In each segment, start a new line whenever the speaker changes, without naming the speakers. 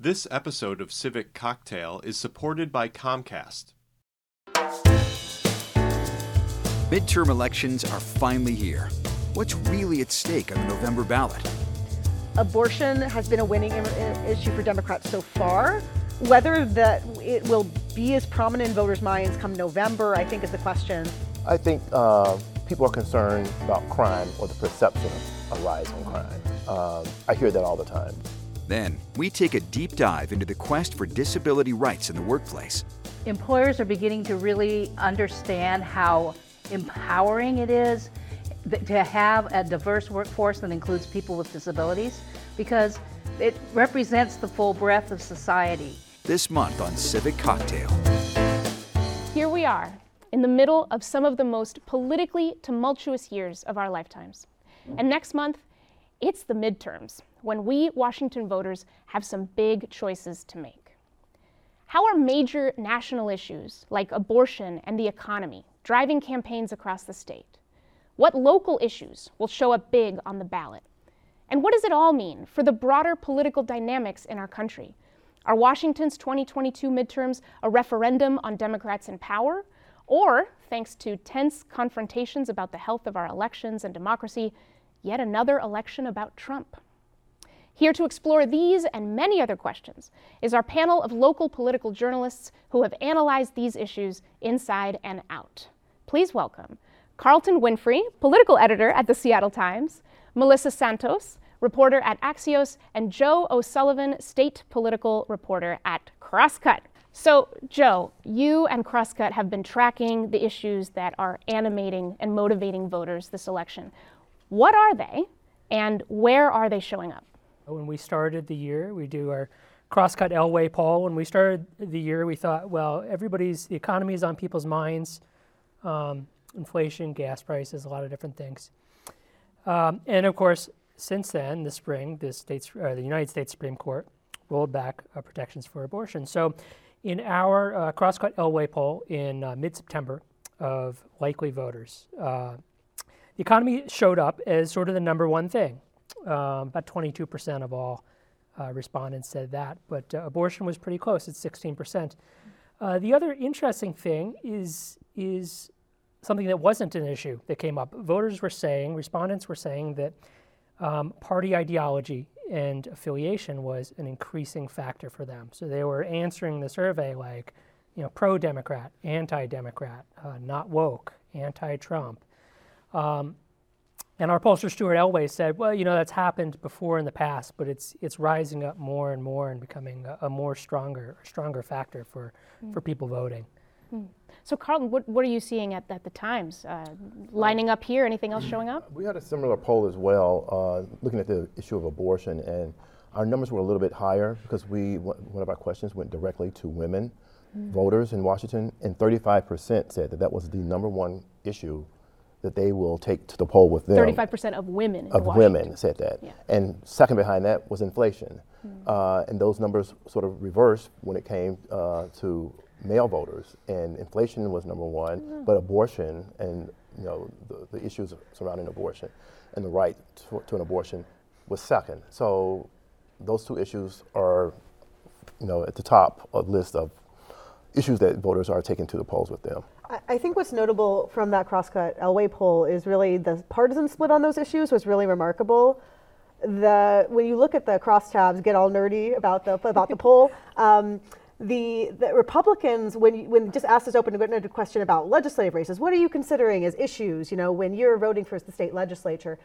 This episode of Civic Cocktail is supported by Comcast.
Midterm elections are finally here. What's really at stake on the November ballot?
Abortion has been a winning issue for Democrats so far. Whether that it will be as prominent in voters' minds come November, I think, is the question.
I think uh, people are concerned about crime or the perception of a rise in crime. Um, I hear that all the time.
Then, we take a deep dive into the quest for disability rights in the workplace.
Employers are beginning to really understand how empowering it is to have a diverse workforce that includes people with disabilities because it represents the full breadth of society.
This month on Civic Cocktail.
Here we are, in the middle of some of the most politically tumultuous years of our lifetimes. And next month, it's the midterms, when we Washington voters have some big choices to make. How are major national issues like abortion and the economy driving campaigns across the state? What local issues will show up big on the ballot? And what does it all mean for the broader political dynamics in our country? Are Washington's 2022 midterms a referendum on Democrats in power? Or, thanks to tense confrontations about the health of our elections and democracy, yet another election about Trump. Here to explore these and many other questions is our panel of local political journalists who have analyzed these issues inside and out. Please welcome Carlton Winfrey, political editor at the Seattle Times, Melissa Santos, reporter at Axios, and Joe O'Sullivan, state political reporter at Crosscut. So, Joe, you and Crosscut have been tracking the issues that are animating and motivating voters this election. What are they, and where are they showing up?
When we started the year, we do our crosscut Elway poll. When we started the year, we thought, well, everybody's the economy is on people's minds, um, inflation, gas prices, a lot of different things. Um, and of course, since then, this spring, the states, uh, the United States Supreme Court rolled back uh, protections for abortion. So, in our uh, crosscut Elway poll in uh, mid-September of likely voters, uh, the economy showed up as sort of the number one thing. Um, about 22% of all uh, respondents said that, but uh, abortion was pretty close at 16%. Uh, the other interesting thing is, is something that wasn't an issue that came up. Voters were saying, respondents were saying that um, party ideology and affiliation was an increasing factor for them. So they were answering the survey like, you know, pro Democrat, anti Democrat, uh, not woke, anti Trump. Um, and our pollster Stuart Elway said, well, you know, that's happened before in the past, but it's it's rising up more and more and becoming a, a more stronger stronger factor for, mm. for people voting.
Mm. So, Carlton, what, what are you seeing at, at the Times? Uh, lining up here? Anything else showing up?
We had a similar poll as well, uh, looking at the issue of abortion, and our numbers were a little bit higher because we one of our questions went directly to women mm. voters in Washington, and 35% said that that was the number one issue that they will take to the poll with them.
35% of women
of women said that. Yeah. And second behind that was inflation. Mm. Uh, and those numbers sort of reversed when it came uh, to male voters. And inflation was number one, mm. but abortion and you know the, the, issues surrounding abortion and the right to, to an abortion was second. So those two issues are you know at the top of the list of issues that voters are taking to the polls with them.
I think what's notable from that crosscut Elway poll is really the partisan split on those issues was really remarkable. The when you look at the crosstabs, get all nerdy about the about the poll. Um, the, the Republicans, when you, when just asked this open-ended question about legislative races, what are you considering as issues? You know, when you're voting for the state legislature,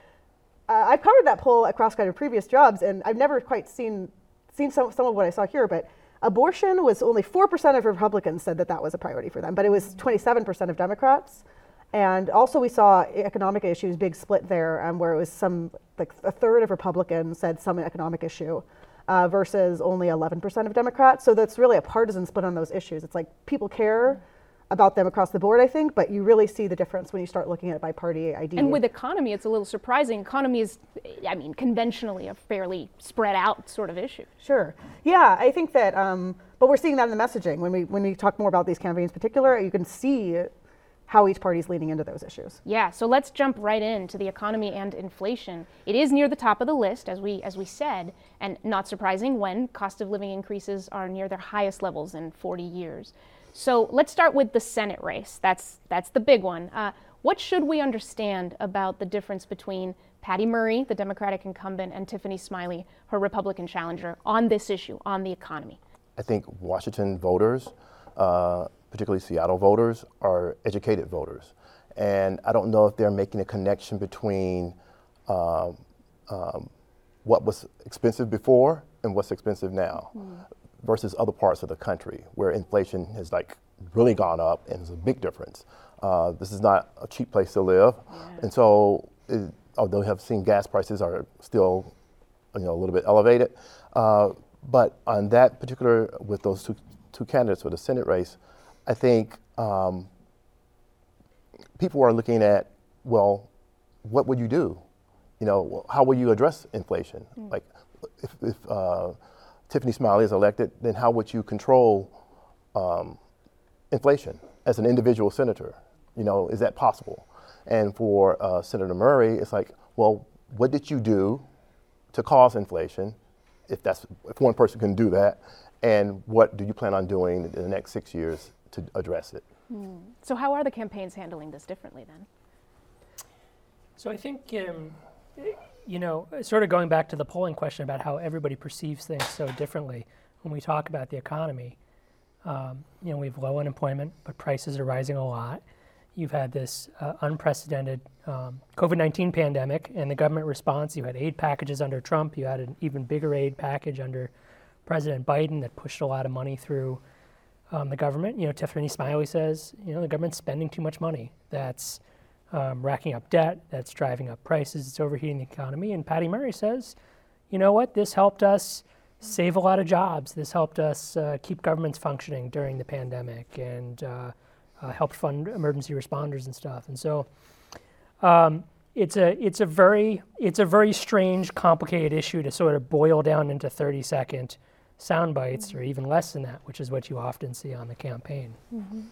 uh, I've covered that poll at Crosscut in previous jobs, and I've never quite seen seen some, some of what I saw here, but Abortion was only 4% of Republicans said that that was a priority for them, but it was 27% of Democrats. And also, we saw economic issues, big split there, um, where it was some, like a third of Republicans said some economic issue uh, versus only 11% of Democrats. So that's really a partisan split on those issues. It's like people care about them across the board, I think, but you really see the difference when you start looking at it by party ID.
And with economy, it's a little surprising. Economy is, I mean, conventionally a fairly spread out sort of issue.
Sure. Yeah, I think that, um, but we're seeing that in the messaging. When we, when we talk more about these campaigns in particular, you can see how each party's leaning into those issues.
Yeah, so let's jump right into the economy and inflation. It is near the top of the list, as we as we said, and not surprising when cost of living increases are near their highest levels in 40 years. So let's start with the Senate race. That's that's the big one. Uh, what should we understand about the difference between Patty Murray, the Democratic incumbent, and Tiffany Smiley, her Republican challenger, on this issue, on the economy?
I think Washington voters, uh, particularly Seattle voters, are educated voters. And I don't know if they're making a connection between um, um, what was expensive before and what's expensive now versus other parts of the country where inflation has like really gone up and there's a big difference. Uh, this is not a cheap place to live. And so, it, although we have seen gas prices are still you know, a little bit elevated. Uh, but on that particular, with those two, two candidates for the Senate race, I think um, people are looking at, well, what would you do? You know, how will you address inflation? Like, if, if uh, Tiffany Smiley is elected, then how would you control um, inflation as an individual senator? You know, is that possible? And for uh, Senator Murray, it's like, well, what did you do to cause inflation, if that's if one person can do that, and what do you plan on doing in the next six years to address it?
So how are the campaigns handling this differently then?
So I think, um, you know, sort of going back to the polling question about how everybody perceives things so differently when we talk about the economy. Um, you know, we have low unemployment, but prices are rising a lot. You've had this uh, unprecedented um, COVID 19 pandemic and the government response. You had aid packages under Trump. You had an even bigger aid package under President Biden that pushed a lot of money through um, the government. You know, Tiffany Smiley says, you know, the government's spending too much money. That's um, racking up debt. That's driving up prices. It's overheating the economy. And Patty Murray says, you know what? This helped us save a lot of jobs. This helped us uh, keep governments functioning during the pandemic and uh, uh, helped fund emergency responders and stuff. And so um, it's a it's a very it's a very strange, complicated issue to sort of boil down into 30 second sound bites or even less than that, which is what you often see on the campaign.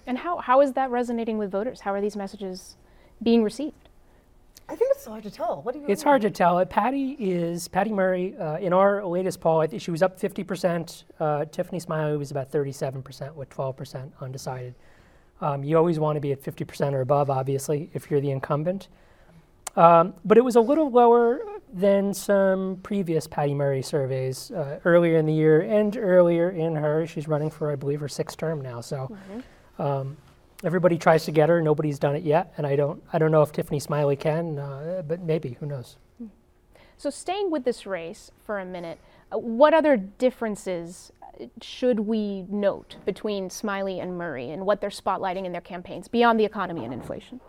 And how, how is that resonating with voters? How are these messages being received?
I think it's hard to tell. What do you?
It's hard to tell. Uh, Patty is Patty Murray. Uh, in our latest poll, I think she was up 50%. Uh, Tiffany Smiley was about 37% with 12% undecided. Um, you always want to be at 50% or above, obviously, if you're the incumbent. Um, but it was a little lower than some previous Patty Murray surveys uh, earlier in the year and earlier in her. She's running for, I believe, her sixth term now. So um, everybody tries to get her. Nobody's done it yet, and I don't. I don't know if Tiffany Smiley can, uh, but maybe. Who knows?
So, staying with this race for a minute, uh, what other differences uh, should we note between Smiley and Murray and what they're spotlighting in their campaigns beyond the economy and inflation?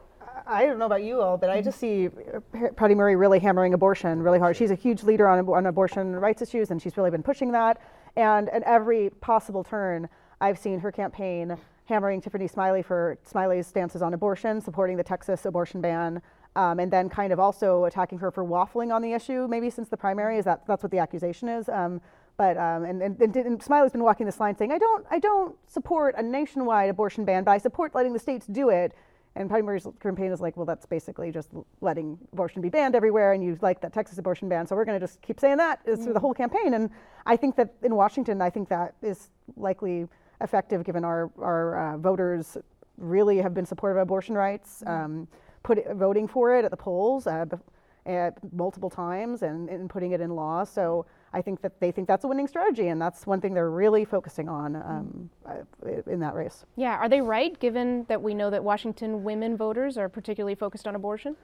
I don't know about you all, but I just see uh, Patty Murray really hammering abortion really hard. She's a huge leader on, on abortion rights issues, and she's really been pushing that. And at every possible turn, I've seen her campaign hammering Tiffany Smiley for Smiley's stances on abortion, supporting the Texas abortion ban, um, and then kind of also attacking her for waffling on the issue. Maybe since the primary, is that that's what the accusation is. Um, but um, and, and, and, and Smiley's been walking this line saying, I don't I don't support a nationwide abortion ban, but I support letting the states do it. And Murray's campaign is like, well, that's basically just letting abortion be banned everywhere, and you like that Texas abortion ban, so we're going to just keep saying that is through the whole campaign. And I think that in Washington, I think that is likely effective given our our uh, voters really have been supportive of abortion rights, um, put it, voting for it at the polls uh, bef- uh, multiple times, and, and putting it in law. So. I think that they think that's a winning strategy, and that's one thing they're really focusing on um, uh, in that race.
Yeah, are they right given that we know that Washington women voters are particularly focused on abortion?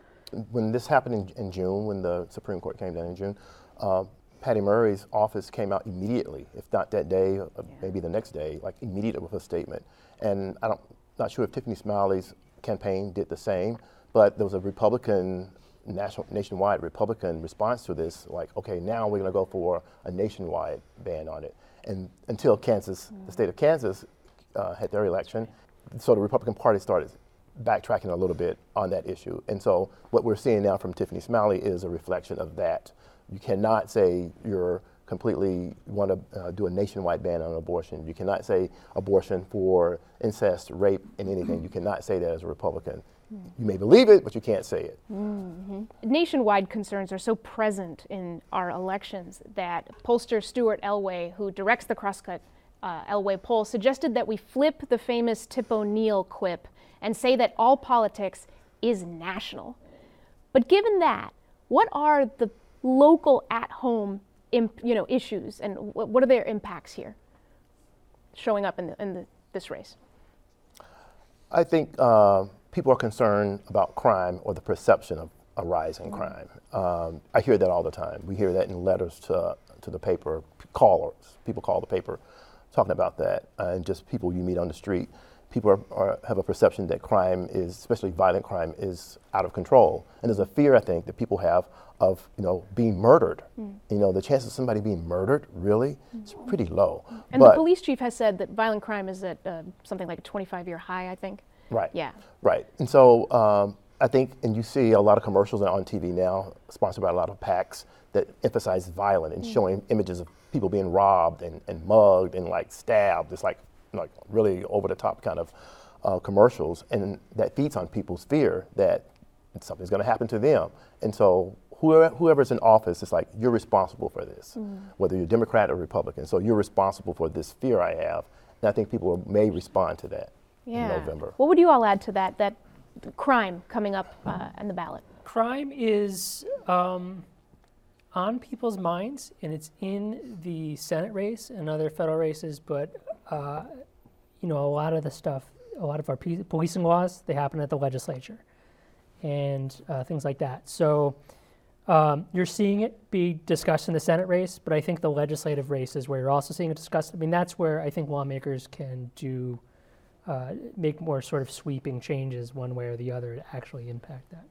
When this happened in, in June, when the Supreme Court came down in June, uh, Patty Murray's office came out immediately, if not that day, uh, maybe the next day, like immediately with a statement. And I don't, not sure if Tiffany Smiley's campaign did the same, but there was a Republican national, nationwide Republican response to this, like, okay, now we're going to go for a nationwide ban on it. And until Kansas, the state of Kansas, uh, had their election, so the Republican Party started backtracking a little bit on that issue. And so what we're seeing now from Tiffany Smiley is a reflection of that. You cannot say you're completely want to uh, do a nationwide ban on abortion. You cannot say abortion for incest, rape, and anything. You cannot say that as a Republican. You may believe it, but you can't say it.
nationwide concerns are so present in our elections that pollster Stuart Elway, who directs the Crosscut uh, Elway poll, suggested that we flip the famous Tip O'Neill quip and say that all politics is national. But given that, what are the local at-home imp, you know, issues and wh- what are their impacts here showing up in, the, in the, this race?
I think uh, people are concerned about crime or the perception of a rise in crime. Um, I hear that all the time. We hear that in letters to, to the paper, callers. People call the paper talking about that, uh, and just people you meet on the street. People are, are, have a perception that crime is, especially violent crime, is out of control. And there's a fear, I think, that people have of you know being murdered. You know, the chance of somebody being murdered really is pretty low.
And the police chief has said that violent crime is at uh, something like a 25-year high, I think.
Right.
Yeah.
Right. And so um, I think, and you see a lot of commercials on TV now, sponsored by a lot of PACs, that emphasize violence and showing images of people being robbed and, and mugged and like stabbed. It's like like really over the top kind of uh, commercials, and that feeds on people's fear that something's going to happen to them. And so whoever, whoever's in office is like you're responsible for this, whether you're Democrat or Republican. So you're responsible for this fear I have, and I think people may respond to that
Yeah.
in November.
What would you all add to that? That crime coming up uh, on the ballot.
crime is um, on people's minds, and it's in the Senate race and other federal races. But uh, you know, a lot of the stuff, a lot of our policing laws, they happen at the legislature, and uh, things like that. So um, you're seeing it be discussed in the Senate race, but I think the legislative race is where you're also seeing it discussed. I mean, that's where I think lawmakers can do. Uh, make more sort of sweeping changes one way or the other to actually impact that.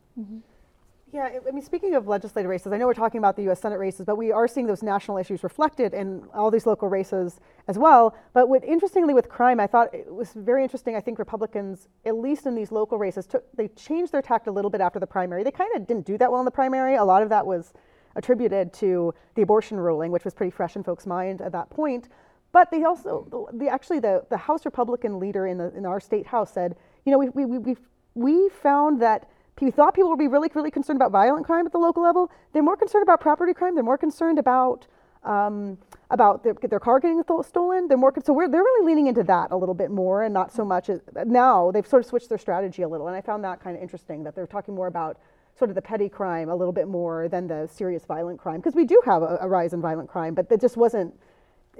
Yeah, I- mean, speaking of legislative races, I know we're talking about the U.S. Senate races, but we are seeing those national issues reflected in all these local races as well. But what, interestingly, with crime, I thought it was very interesting. I think Republicans, at least in these local races, took they changed their tact a little bit after the primary. They kind of didn't do that well in the primary. A lot of that was attributed to the abortion ruling, which was pretty fresh in folks' mind at that point. But they also, the, actually the, the House Republican leader in the in our state house said, you know, we we we, we found that we thought people would be really really concerned about violent crime at the local level. They're more concerned about property crime. They're more concerned about um, about their, their car getting th- stolen. They're more so we're, they're really leaning into that a little bit more, and not so much as, now they've sort of switched their strategy a little. And I found that kind of interesting that they're talking more about sort of the petty crime a little bit more than the serious violent crime because we do have a, a rise in violent crime, but it just wasn't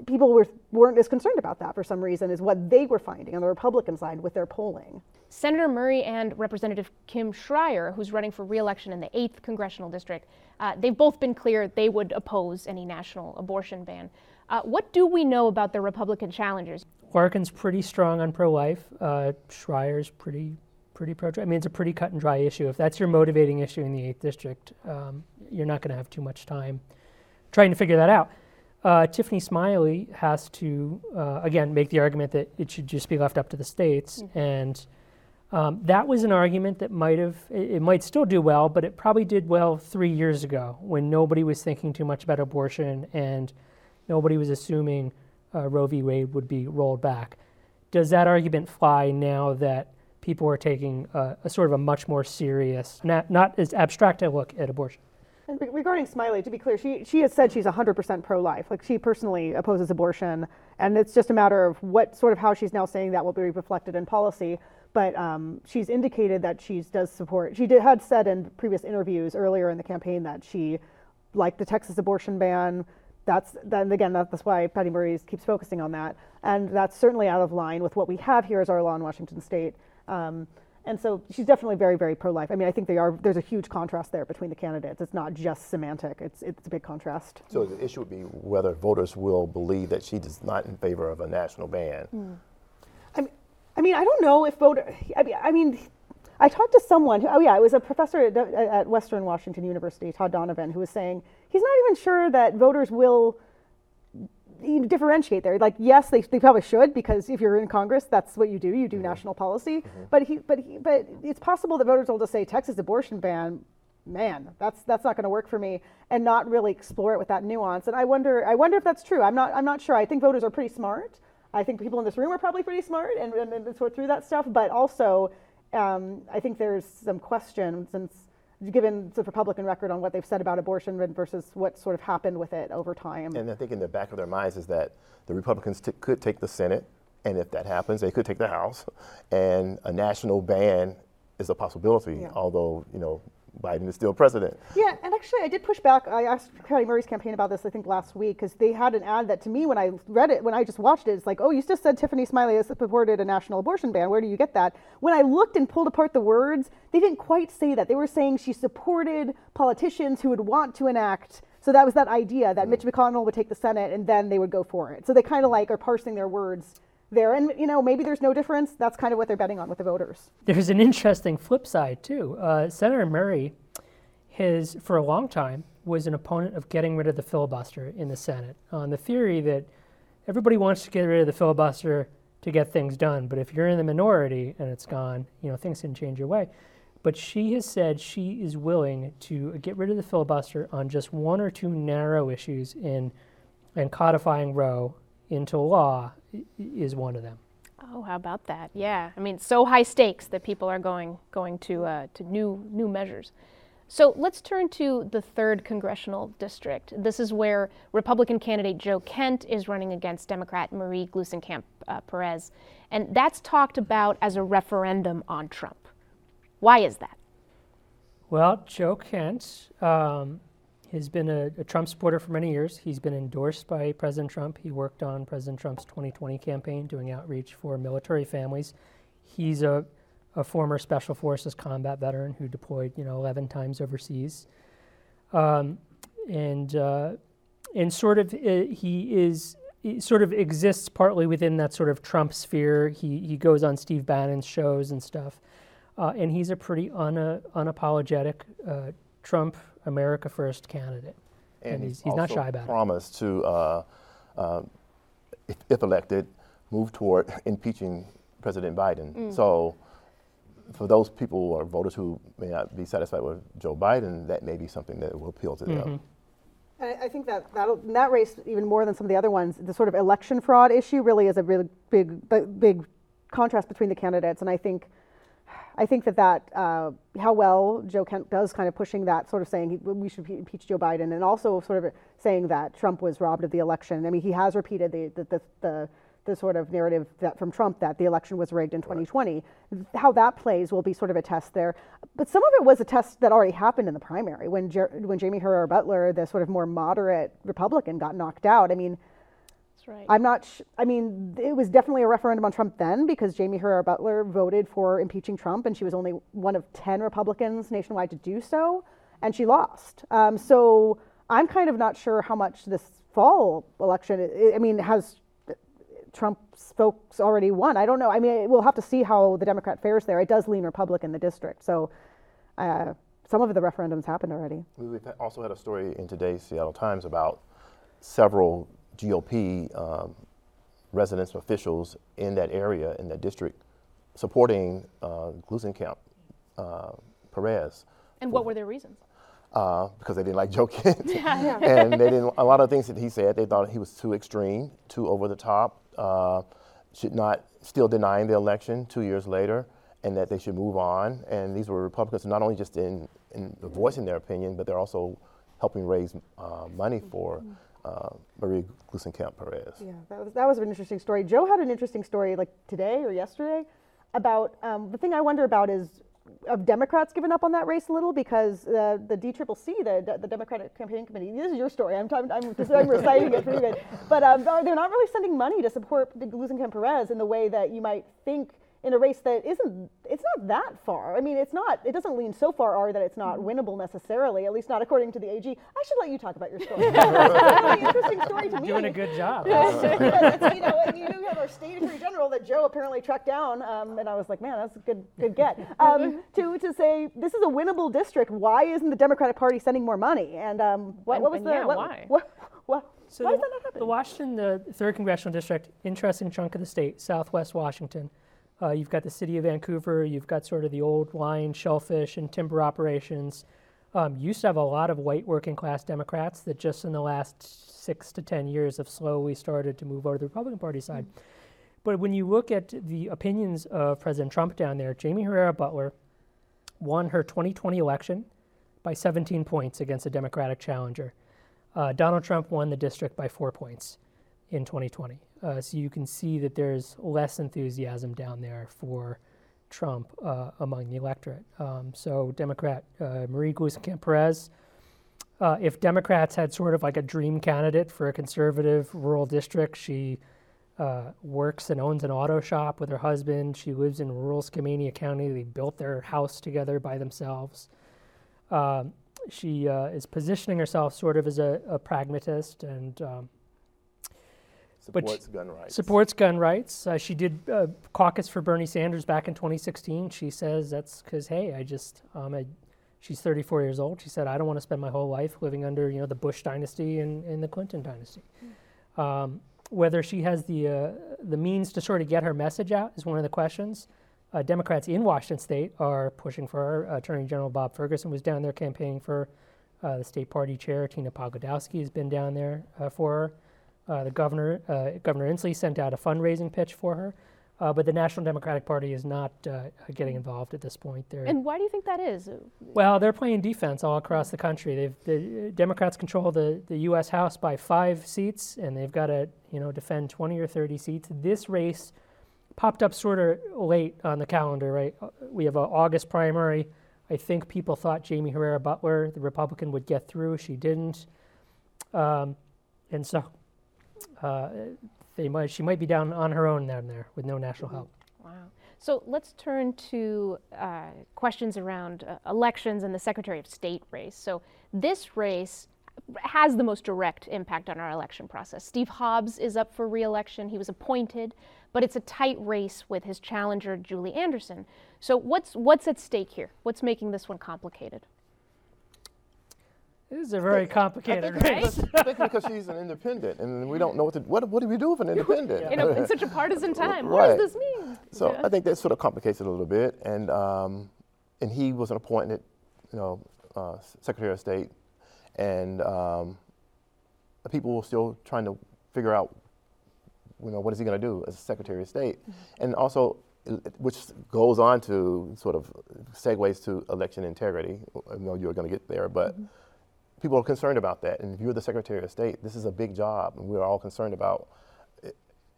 people were, weren't as concerned about that for some reason is what they were finding on the Republican side with their polling.
Senator Murray and Representative Kim Schrier, who's running for reelection in the 8th Congressional District, uh, they've both been clear they would oppose any national abortion ban. Uh, what do we know about the Republican challengers?
Larkin's pretty strong on pro-life. Uh, Schrier's pretty pretty pro. I mean, it's a pretty cut and dry issue. If that's your motivating issue in the eighth district, um, you're not going to have too much time trying to figure that out. Uh, Tiffany Smiley has to uh, again make the argument that it should just be left up to the states, and um, that was an argument that might have it, might still do well, but it probably did well three years ago when nobody was thinking too much about abortion and nobody was assuming uh, Roe v. Wade would be rolled back. Does that argument fly now that people are taking a, a sort of a much more serious, not, not as abstract a look at abortion?
And re- regarding Smiley, to be clear, she, she has said she's 100% pro life. Like, she personally opposes abortion. And it's just a matter of what sort of how she's now saying that will be reflected in policy. But um, she's indicated that she does support, she did, had said in previous interviews earlier in the campaign that she liked the Texas abortion ban. That's, then again, that, that's why Patty Murray keeps focusing on that. And that's certainly out of line with what we have here as our law in Washington state. Um, and so she's definitely very, very pro-life. I mean, I think they are. There's a huge contrast there between the candidates. It's not just semantic. It's it's a big contrast.
So the issue would be whether voters will believe that she is not in favor of a national ban.
Mean, I mean, I don't know if voter. I mean, I mean, I talked to someone. Who, oh yeah, it was a professor at, at Western Washington University, Todd Donovan, who was saying he's not even sure that voters will differentiate there. Like, yes, they, they probably should because if you're in Congress, that's what you do. You do mm-hmm. national policy. Mm-hmm. But he, but he, but it's possible that voters will just say Texas abortion ban man, that's that's not going to work for me, and not really explore it with that nuance. And I wonder, I wonder if that's true. I'm not, I'm not sure. I think voters are pretty smart. I think people in this room are probably pretty smart and, and, and sort through that stuff. But also, um, I think there's some question since given the Republican record on what they've said about abortion versus what sort of happened with it over time.
And I think in the back of their minds is that the Republicans t- could take the Senate, and if that happens, they could take the House, and a national ban is a possibility.
Yeah.
Although you know Biden is still president.
Yeah, and actually, I did push back. I asked Patty Murray's campaign about this, I think, last week, because they had an ad that to me, when I read it, when I just watched it, it's like, oh, you just said Tiffany Smiley has supported a national abortion ban. Where do you get that? When I looked and pulled apart the words, they didn't quite say that. They were saying she supported politicians who would want to enact. So that was that idea that mm-hmm. Mitch McConnell would take the Senate and then they would go for it. So they kind of like are parsing their words there. And, you know, maybe there's no difference. That's kind of what they're betting on with the voters.
There's an interesting flip side, too. Uh, Senator Murray has, for a long time, was an opponent of getting rid of the filibuster in the Senate on the theory that everybody wants to get rid of the filibuster to get things done. But if you're in the minority and it's gone, you know, things can change your way. But she has said she is willing to get rid of the filibuster on just one or two narrow issues in and codifying Roe into law is one of them.
Oh, how about that? Yeah, I mean, so high stakes that people are going going to uh, to new new measures. So let's turn to the third congressional district. This is where Republican candidate Joe Kent is running against Democrat Marie Gluesenkamp uh, Perez, and that's talked about as a referendum on Trump. Why is that?
Well, Joe Kent um, has been a, a Trump supporter for many years. He's been endorsed by President Trump. He worked on President Trump's 2020 campaign doing outreach for military families. He's a, a former Special Forces combat veteran who deployed, you know, 11 times overseas. Um, and, uh, and sort of, uh, he is, he sort of exists partly within that sort of Trump sphere. He, he goes on Steve Bannon's shows and stuff. Uh, and he's a pretty una, unapologetic uh, Trump America First candidate. And he's- he's not shy about it.
promised to, uh, uh, if, if elected, move toward impeaching President Biden.
Mm.
So, for those people or voters who may not be satisfied with Joe Biden, that may be something that will appeal to
Mm-hmm.
them.
I I think that that'll, that race, even more than some of the other ones, the sort of election fraud issue really is a really big, big contrast between the candidates. And I think, I think that that uh, how well Joe Kent does, kind of pushing that, sort of saying he, we should impeach Joe Biden, and also sort of saying that Trump was robbed of the election. I mean, he has repeated the the the, the, the sort of narrative that from Trump that the election was rigged in 2020. How that plays will be sort of a test there. But some of it was a test that already happened in the primary when Jer- when Jaime Herrera Beutler, the sort of more moderate Republican, got knocked out. I mean,
right.
I'm not. Sh- I mean, it was definitely a referendum on Trump then because Jaime Herrera Beutler voted for impeaching Trump, and she was only one of ten Republicans nationwide to do so, and she lost. Um, so I'm kind of not sure how much this fall election. I I mean, has Trump's folks already won? I don't know. I mean, we'll have to see how the Democrat fares there. It does lean Republican the district, so uh, some of the referendums happened already.
We've also had a story in today's Seattle Times about several GOP um, residents, officials in that area, in that district, supporting uh, Gluesenkamp uh, Perez
and what were their reasons?
uh, because they didn't like Joe Kent. and they didn't, a lot of things that he said, they thought he was too extreme, too over the top, uh, should not, still denying the election two years later, and that they should move on. And these were Republicans not only just in, in voicing their opinion, but they're also helping raise uh, money for uh, Marie Gluesenkamp Perez.
Yeah, that was, that was an interesting story. Joe had an interesting story like today or yesterday about um, the thing I wonder about is have Democrats given up on that race a little because uh, the DCCC, the, the Democratic Campaign Committee, this is your story. I'm, I'm, I'm, I'm reciting it for you guys. But um, they're they're not really sending money to support Gluesenkamp Perez in the way that you might think in a race that isn't it's not that far. I mean, it's not it doesn't lean so far R that it's not winnable necessarily, at least not according to the AG. I should let you talk about your story. it's a really interesting story to me.
Doing a good job.
It's, you know, and you have our state attorney general that Joe apparently tracked down, um, and I was like, man, that's a good, good get. Um, to to say this is a winnable district. Why isn't the Democratic Party sending more money? And um, what,
And-
what was
and
the
yeah,
what,
why?
What, what,
So
why
the,
is that not happening?
the Washington, the third congressional district, interesting chunk of the state, Southwest Washington. Uh, you've got the city of Vancouver. You've got sort of the old line shellfish and timber operations. um, used to have a lot of white working class Democrats that just in the last six to 10 years have slowly started to move over to the Republican Party side. Mm-hmm. But when you look at the opinions of President Trump down there, Jaime Herrera Beutler won her 2020 election by 17 points against a Democratic challenger. Uh, Donald Trump won the district by four points in 2020. Uh, so you can see that there's less enthusiasm down there for Trump uh, among the electorate. Um, so Democrat uh, Marie Gluesenkamp Perez, uh, if Democrats had sort of like a dream candidate for a conservative rural district, she uh, works and owns an auto shop with her husband. She lives in rural Skamania County. They built their house together by themselves. Um, she uh, is positioning herself sort of as a, a pragmatist and um,
supports gun rights.
Supports gun rights. Uh, she did uh, caucus for Bernie Sanders back in 2016. She says that's because hey, I just um, I, she's 34 years old. She said I don't want to spend my whole life living under you know the Bush dynasty and, and the Clinton dynasty. Mm. Um, whether she has the uh, the means to sort of get her message out is one of the questions. Uh, Democrats in Washington State are pushing for her. Attorney General Bob Ferguson was down there campaigning for uh, the state party chair. Tina Podlodowski has been down there uh, for her. Uh, the governor, uh, Governor Inslee, sent out a fundraising pitch for her. Uh, but the National Democratic Party is not uh, getting involved at this point.
They're and why do you think that is?
Well, they're playing defense all across the country. They've, the Democrats control the, the U.S. House by five seats, and they've got to you know defend 20 or 30 seats. This race popped up sort of late on the calendar, right? Uh, we have an August primary. I think people thought Jaime Herrera Beutler, the Republican, would get through. She didn't, um, and so uh, they might, she might be down on her own down there with no national help.
Wow. So let's turn to uh, questions around uh, elections and the Secretary of State race. So this race has the most direct impact on our election process. Steve Hobbs is up for reelection. He was appointed, but it's a tight race with his challenger, Julie Anderson. So what's what's at stake here? What's making this one complicated?
This is a very complicated
I think, race. I think because she's an independent, and we don't know what to what, what do we do with an independent?
You know, in such a partisan time, right. what does this mean?
So yeah. I think that sort of complicates it a little bit, and um, and he was an appointed, you know, uh, Secretary of State, and um, people were still trying to figure out, you know, what is he going to do as Secretary of State, mm-hmm. and also which goes on to sort of segues to election integrity. I know you're going to get there, but. Mm-hmm people are concerned about that. And if you're the Secretary of State, this is a big job, and we're all concerned about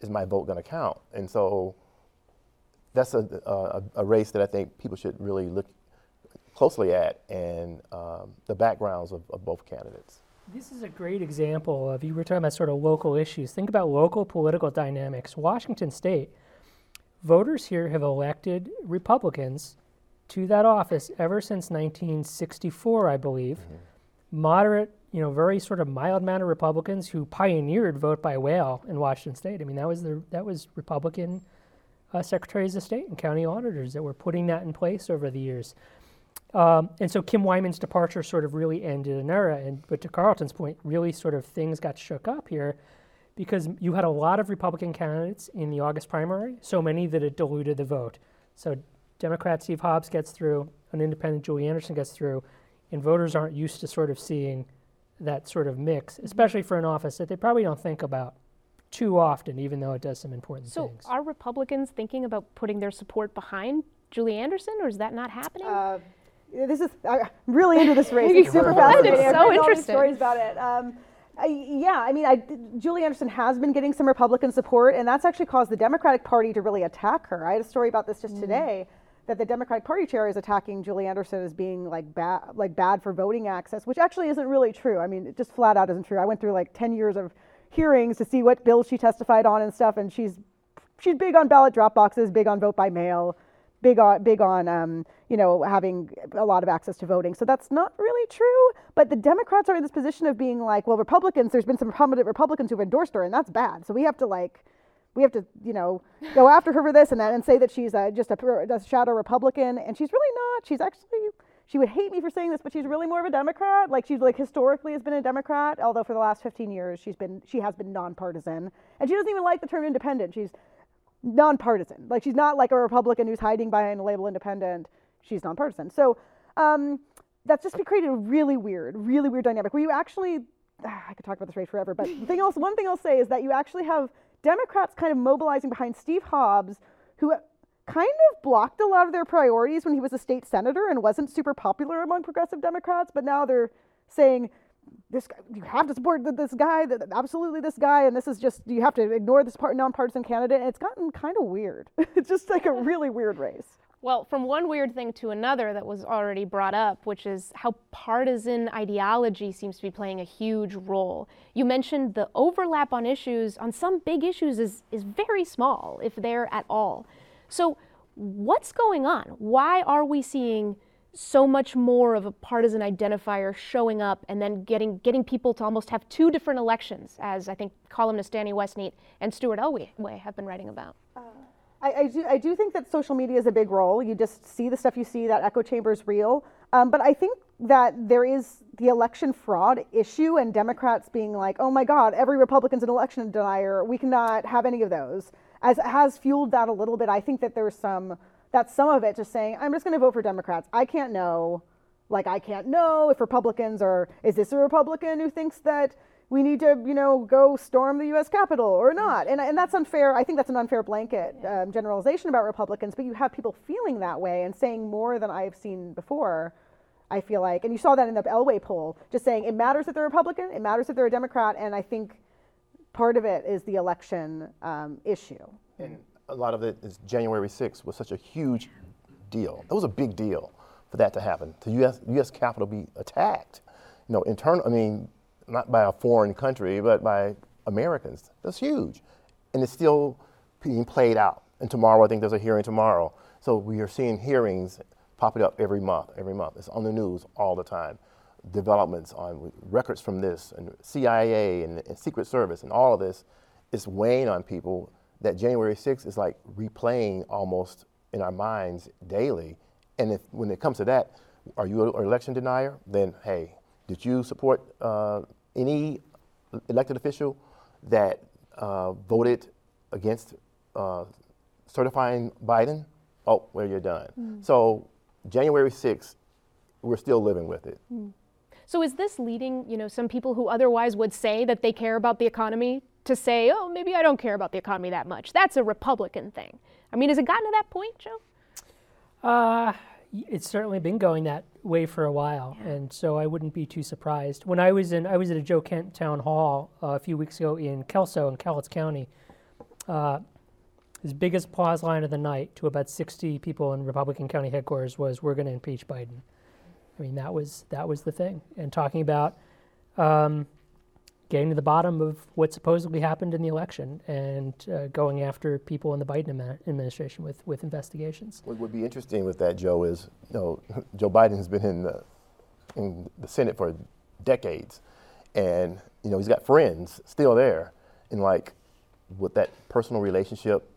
is my vote going to count? And so that's a, a, a, race that I think people should really look closely at and um, the backgrounds of, of both candidates.
This is a great example of you were talking about sort of local issues. Think about local political dynamics. Washington State, voters here have elected Republicans to that office ever since 1964, I believe. Mm-hmm moderate, you know, very sort of mild mannered Republicans who pioneered vote by mail in Washington State. I mean, that was the that was Republican uh, secretaries of state and county auditors that were putting that in place over the years. Um, and so Kim Wyman's departure sort of really ended an era. And but to Carlton's point, really sort of things got shook up here because you had a lot of Republican candidates in the August primary, so many that it diluted the vote. So Democrat Steve Hobbs gets through, an independent Julie Anderson gets through, and voters aren't used to sort of seeing that sort of mix, especially for an office that they probably don't think about too often, even though it does some important
so
things.
So, are Republicans thinking about putting their support behind Julie Anderson, or is that not happening? Uh,
this is I'm really into this race. It's super fascinating.
It's so interesting.
stories about it. Um, I, yeah, I mean, I, Julie Anderson has been getting some Republican support, and that's actually caused the Democratic Party to really attack her. I had a story about this just mm. today that the Democratic Party chair is attacking Julie Anderson as being like bad, like bad for voting access, which actually isn't really true. I mean, it just flat out isn't true. I went through like 10 years of hearings to see what bills she testified on and stuff, and she's she's big on ballot drop boxes, big on vote by mail, big on big on um, you know having a lot of access to voting. So that's not really true. But the Democrats are in this position of being like, well, Republicans. There's been some prominent Republicans who've endorsed her, and that's bad. So we have to like we have to, you know, go after her for this and that and say that she's a, just a, a, shadow Republican. And she's really not. She's actually, she would hate me for saying this, but she's really more of a Democrat. Like she's like historically has been a Democrat, although for the last 15 years she's been, she has been nonpartisan. And she doesn't even like the term independent. She's nonpartisan. Like she's not like a Republican who's hiding behind the label independent. She's nonpartisan. So, um, that's just created a really weird, really weird dynamic where you actually, ah, I could talk about this race forever, but the thing else, one thing I'll say is that you actually have Democrats kind of mobilizing behind Steve Hobbs, who kind of blocked a lot of their priorities when he was a state senator and wasn't super popular among progressive Democrats, but now they're saying this guy, you have to support this guy, absolutely this guy, and this is just you have to ignore this part nonpartisan candidate. And it's gotten kind of weird. it's just like a really weird race.
Well, from one weird thing to another that was already brought up, which is how partisan ideology seems to be playing a huge role. You mentioned the overlap on issues, on some big issues, is, is very small, if there at all. So, what's going on? Why are we seeing so much more of a partisan identifier showing up and then getting getting people to almost have two different elections, as I think columnist Danny Westneat and Stuart Elway have been writing about. Uh,
I, I, do, I do think that social media is a big role. You just see the stuff you see, that echo chamber is real. Um, but I think that there is the election fraud issue and Democrats being like, oh my God, every Republican's an election denier. We cannot have any of those. As has fueled that a little bit. I think that there's some that's some of it just saying, I'm just going to vote for Democrats. I can't know. Like, I can't know if Republicans are, is this a Republican who thinks that we need to, you know, go storm the U.S. Capitol or not? And, and that's unfair. I think that's an unfair blanket um, generalization about Republicans, but you have people feeling that way and saying more than I've seen before. I feel like, and you saw that in the Elway poll, just saying it matters if they're Republican, it matters if they're a Democrat, and I think part of it is the election um, issue.
And a lot of it is January 6th was such a huge deal. It was a big deal for that to happen. To U.S. U.S. Capitol be attacked, you know, internal. I mean, not by a foreign country, but by Americans. That's huge, and it's still being played out. And tomorrow, I think there's a hearing tomorrow. So we are seeing hearings popping up every month. Every month, it's on the news all the time. Developments on records from this and CIA and, and Secret Service and all of this is weighing on people that January 6th is like replaying almost in our minds daily. And if, when it comes to that, are you an election denier? Then, hey, did you support uh, any elected official that uh, voted against uh, certifying Biden? Oh, well, you're done. Mm. So, January 6th, we're still living with it. Mm.
So, is this leading, you know, some people who otherwise would say that they care about the economy to say, oh, maybe I don't care about the economy that much. That's a Republican thing. I mean, has it gotten to that point, Joe?
Uh, it's certainly been going that way for a while, yeah. and so I wouldn't be too surprised. When I was in, I was at a Joe Kent town hall uh, a few weeks ago in Kelso in Cowlitz County. Uh, his biggest applause line of the night to about 60 people in Republican County headquarters was, "We're going to impeach Biden." I mean, that was that was the thing, and talking about um, getting to the bottom of what supposedly happened in the election and uh, going after people in the Biden administration with, with investigations.
What would be interesting with that, Joe, is you know Joe Biden has been in the in the Senate for decades, and you know he's got friends still there, and like would that personal relationship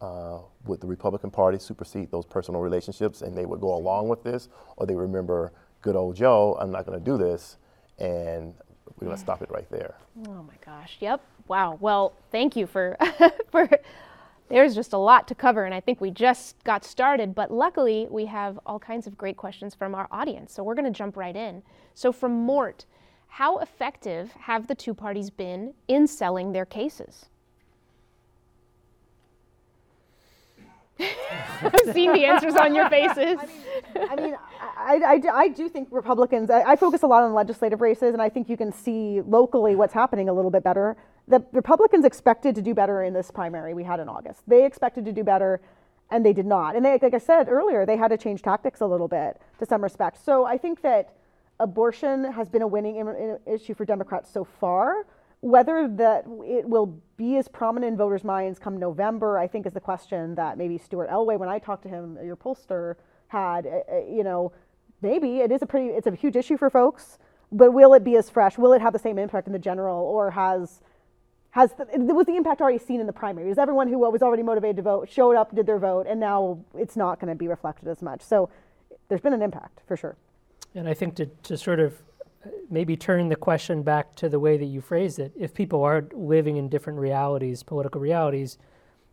uh, the Republican Party supersede those personal relationships and they would go along with this, or they remember good old Joe, I'm not going to do this, and we're going to stop it right there.
Oh my gosh. Yep. Wow. Well, thank you for for there's just a lot to cover and I think we just got started, but luckily we have all kinds of great questions from our audience. So we're going to jump right in. So from Mort, how effective have the two parties been in selling their cases? I'm seeing the answers on your faces.
I mean, I, mean I, I, I, do think Republicans, I, I, focus a lot on legislative races, and I think you can see locally what's happening a little bit better. The Republicans expected to do better in this primary we had in August. They expected to do better, and they did not. And they, like I said earlier, they had to change tactics a little bit to some respect. So I think that abortion has been a winning issue for Democrats so far. Whether that it will be as prominent in voters' minds come November, I think is the question that maybe Stuart Elway, when I talked to him, your pollster, had. Uh, you know, maybe it is a pretty, it's a huge issue for folks, but will it be as fresh? Will it have the same impact in the general, or has has the, was the impact already seen in the primary? Is everyone who was already motivated to vote showed up, did their vote, and now it's not going to be reflected as much? So there's been an impact for sure.
And I think to, to sort of maybe turn the question back to the way that you phrased it. If people are living in different realities, political realities,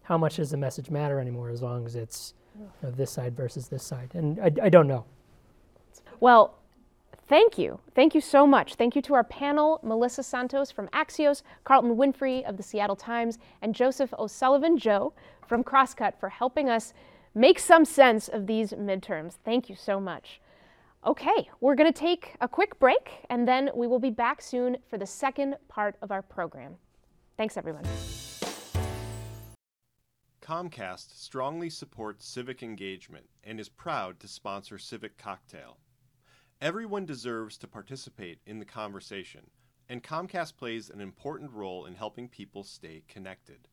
how much does the message matter anymore as long as it's you know, this side versus this side? And I, I don't know.
Well, Thank you. Thank you so much. Thank you to our panel Melissa Santos from Axios, Carlton Winfrey of the Seattle Times, and Joseph O'Sullivan Joe from Crosscut for helping us make some sense of these midterms. Thank you so much. Okay, we're going to take a quick break and then we will be back soon for the second part of our program. Thanks, everyone.
Comcast strongly supports civic engagement and is proud to sponsor Civic Cocktail. Everyone deserves to participate in the conversation, and Comcast plays an important role in helping people stay connected.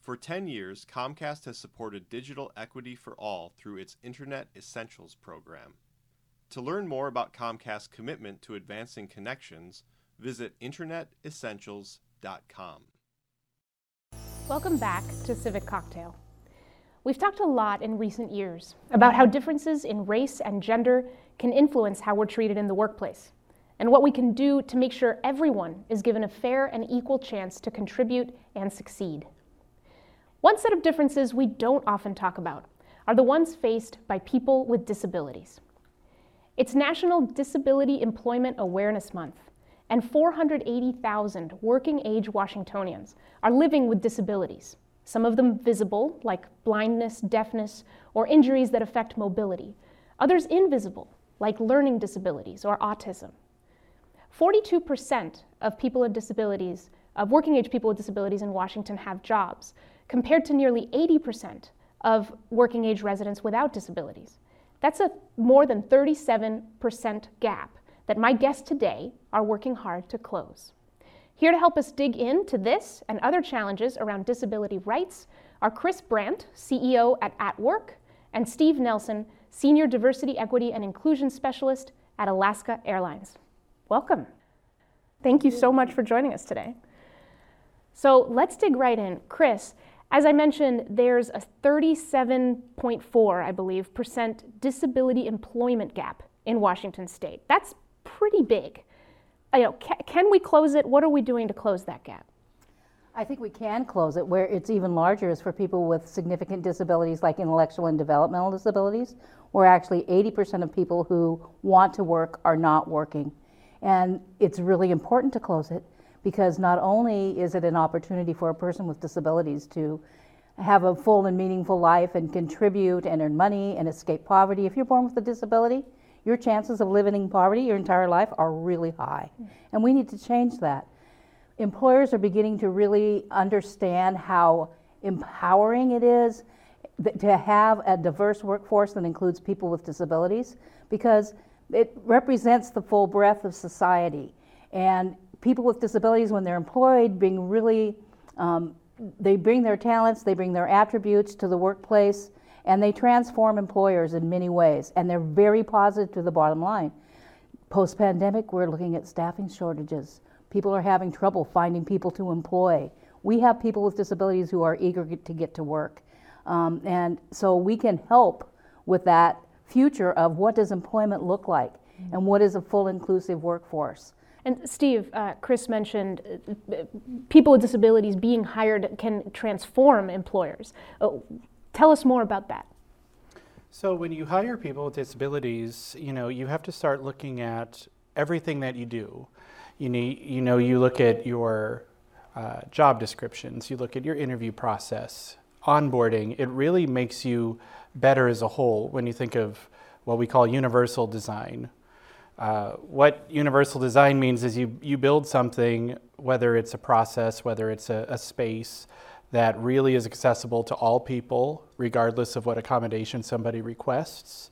For 10 years, Comcast has supported digital equity for all through its Internet Essentials program. To learn more about Comcast's commitment to advancing connections, visit InternetEssentials.com.
Welcome back to Civic Cocktail. We've talked a lot in recent years about how differences in race and gender can influence how we're treated in the workplace, and what we can do to make sure everyone is given a fair and equal chance to contribute and succeed. One set of differences we don't often talk about are the ones faced by people with disabilities. It's National Disability Employment Awareness Month, and 480,000 working age Washingtonians are living with disabilities, some of them visible, like blindness, deafness, or injuries that affect mobility, others invisible, like learning disabilities or autism. 42% of people with disabilities, of working age people with disabilities in Washington have jobs, compared to nearly 80% of working age residents without disabilities. That's a more than 37% gap that my guests today are working hard to close. Here to help us dig into this and other challenges around disability rights are Chris Brandt, CEO at At Work, and Steve Nelson, Senior Diversity, Equity, and Inclusion Specialist at Alaska Airlines. Welcome. Thank you so much for joining us today. So let's dig right in. Chris, as I mentioned, there's a 37.4, I believe, percent disability employment gap in Washington state. That's pretty big. You know, can, can we close it? What are we doing to close that gap?
I think we can close it. Where it's even larger is for people with significant disabilities like intellectual and developmental disabilities, where actually 80% of people who want to work are not working. And it's really important to close it because not only is it an opportunity for a person with disabilities to have a full and meaningful life and contribute and earn money and escape poverty. If you're born with a disability, your chances of living in poverty your entire life are really high. And we need to change that. Employers are beginning to really understand how empowering it is to have a diverse workforce that includes people with disabilities because it represents the full breadth of society. And people with disabilities, when they're employed, being really, um, they bring their talents, they bring their attributes to the workplace, and they transform employers in many ways. And they're very positive to the bottom line. Post pandemic, we're looking at staffing shortages. People are having trouble finding people to employ. We have people with disabilities who are eager to get to work. Um, and so we can help with that future of what does employment look like and what is a full inclusive workforce.
And Steve, uh, Chris mentioned uh, people with disabilities being hired can transform employers. Uh, tell us more about that.
So when you hire people with disabilities, you know, you have to start looking at everything that you do. You need, you know, you look at your uh, job descriptions, you look at your interview process, onboarding. It really makes you better as a whole when you think of what we call universal design. Uh, what universal design means is you, you build something, whether it's a process, whether it's a, a space, that really is accessible to all people, regardless of what accommodation somebody requests.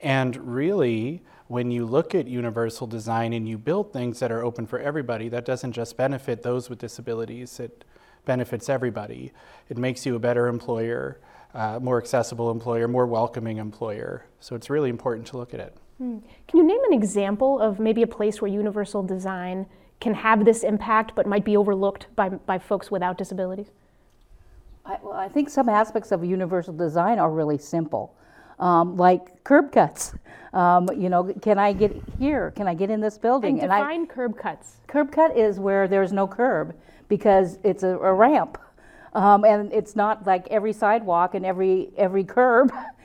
And really, when you look at universal design and you build things that are open for everybody, that doesn't just benefit those with disabilities, it benefits everybody. It makes you a better employer, uh, more accessible employer, more welcoming employer. So it's really important to look at it.
Hmm. Can you name an example of maybe a place where universal design can have this impact but might be overlooked by, by folks without disabilities?
I, well, I think some aspects of universal design are really simple, um, like curb cuts. Um, you know, can I get here? Can I get in this building?
And define and I, curb cuts.
Curb cut is where there's no curb because it's a, a ramp, um, and it's not like every sidewalk and every every curb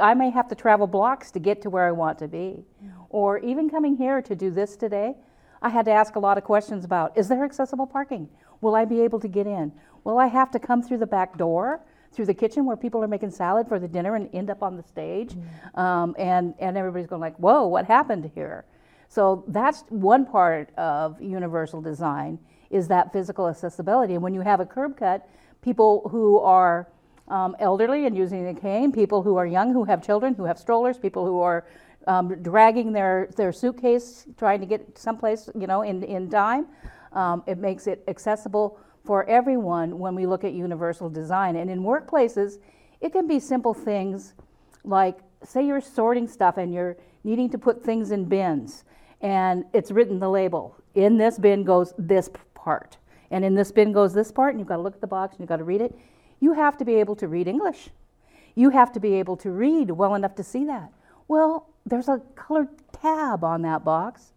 I may have to travel blocks to get to where I want to be. or even coming here to do this today, I had to ask a lot of questions about is there accessible parking? Will I be able to get in? Will I have to come through the back door, through the kitchen where people are making salad for the dinner and end up on the stage? Um, and, and everybody's going like, whoa, what happened here? So that's one part of universal design is that physical accessibility. And when you have a curb cut, people who are um, elderly and using a cane, people who are young who have children, who have strollers, people who are um, dragging their, their suitcase trying to get someplace, you know, in, in time. Um, it makes it accessible for everyone when we look at universal design. And in workplaces, it can be simple things like, say you're sorting stuff and you're needing to put things in bins, and it's written the label. In this bin goes this part, and in this bin goes this part, and you've got to look at the box and you've got to read it. You have to be able to read English. You have to be able to read well enough to see that. Well, there's a colored tab on that box.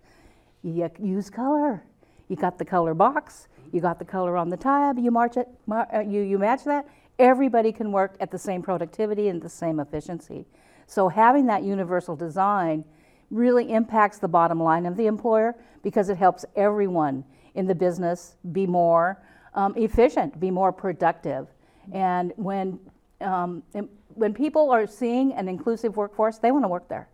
You use color. You got the color box, you got the color on the tab, you, march it, uh, you, you match that. Everybody can work at the same productivity and the same efficiency. So having that universal design really impacts the bottom line of the employer because it helps everyone in the business be more um, efficient, be more productive. And when, um, when people are seeing an inclusive workforce, they want to work there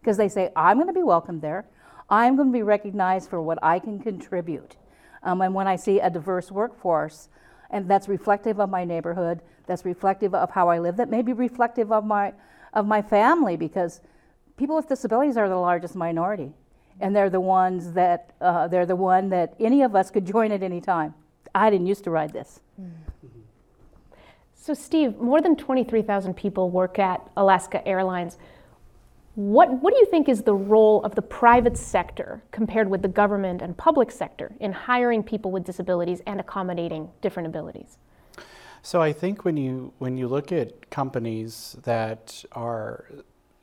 because they say, I'm going to be welcomed there. I'm going to be recognized for what I can contribute. Um, and when I see a diverse workforce, and that's reflective of my neighborhood, that's reflective of how I live, that may be reflective of my, of my family, because people with disabilities are the largest minority. And they're the ones that, uh, they're the one that any of us could join at any time. I didn't used to ride this.
So, Steve, more than 23,000 people work at Alaska Airlines. What, what do you think is the role of the private sector compared with the government and public sector in hiring people with disabilities and accommodating different abilities?
So I think when you when you look at companies that are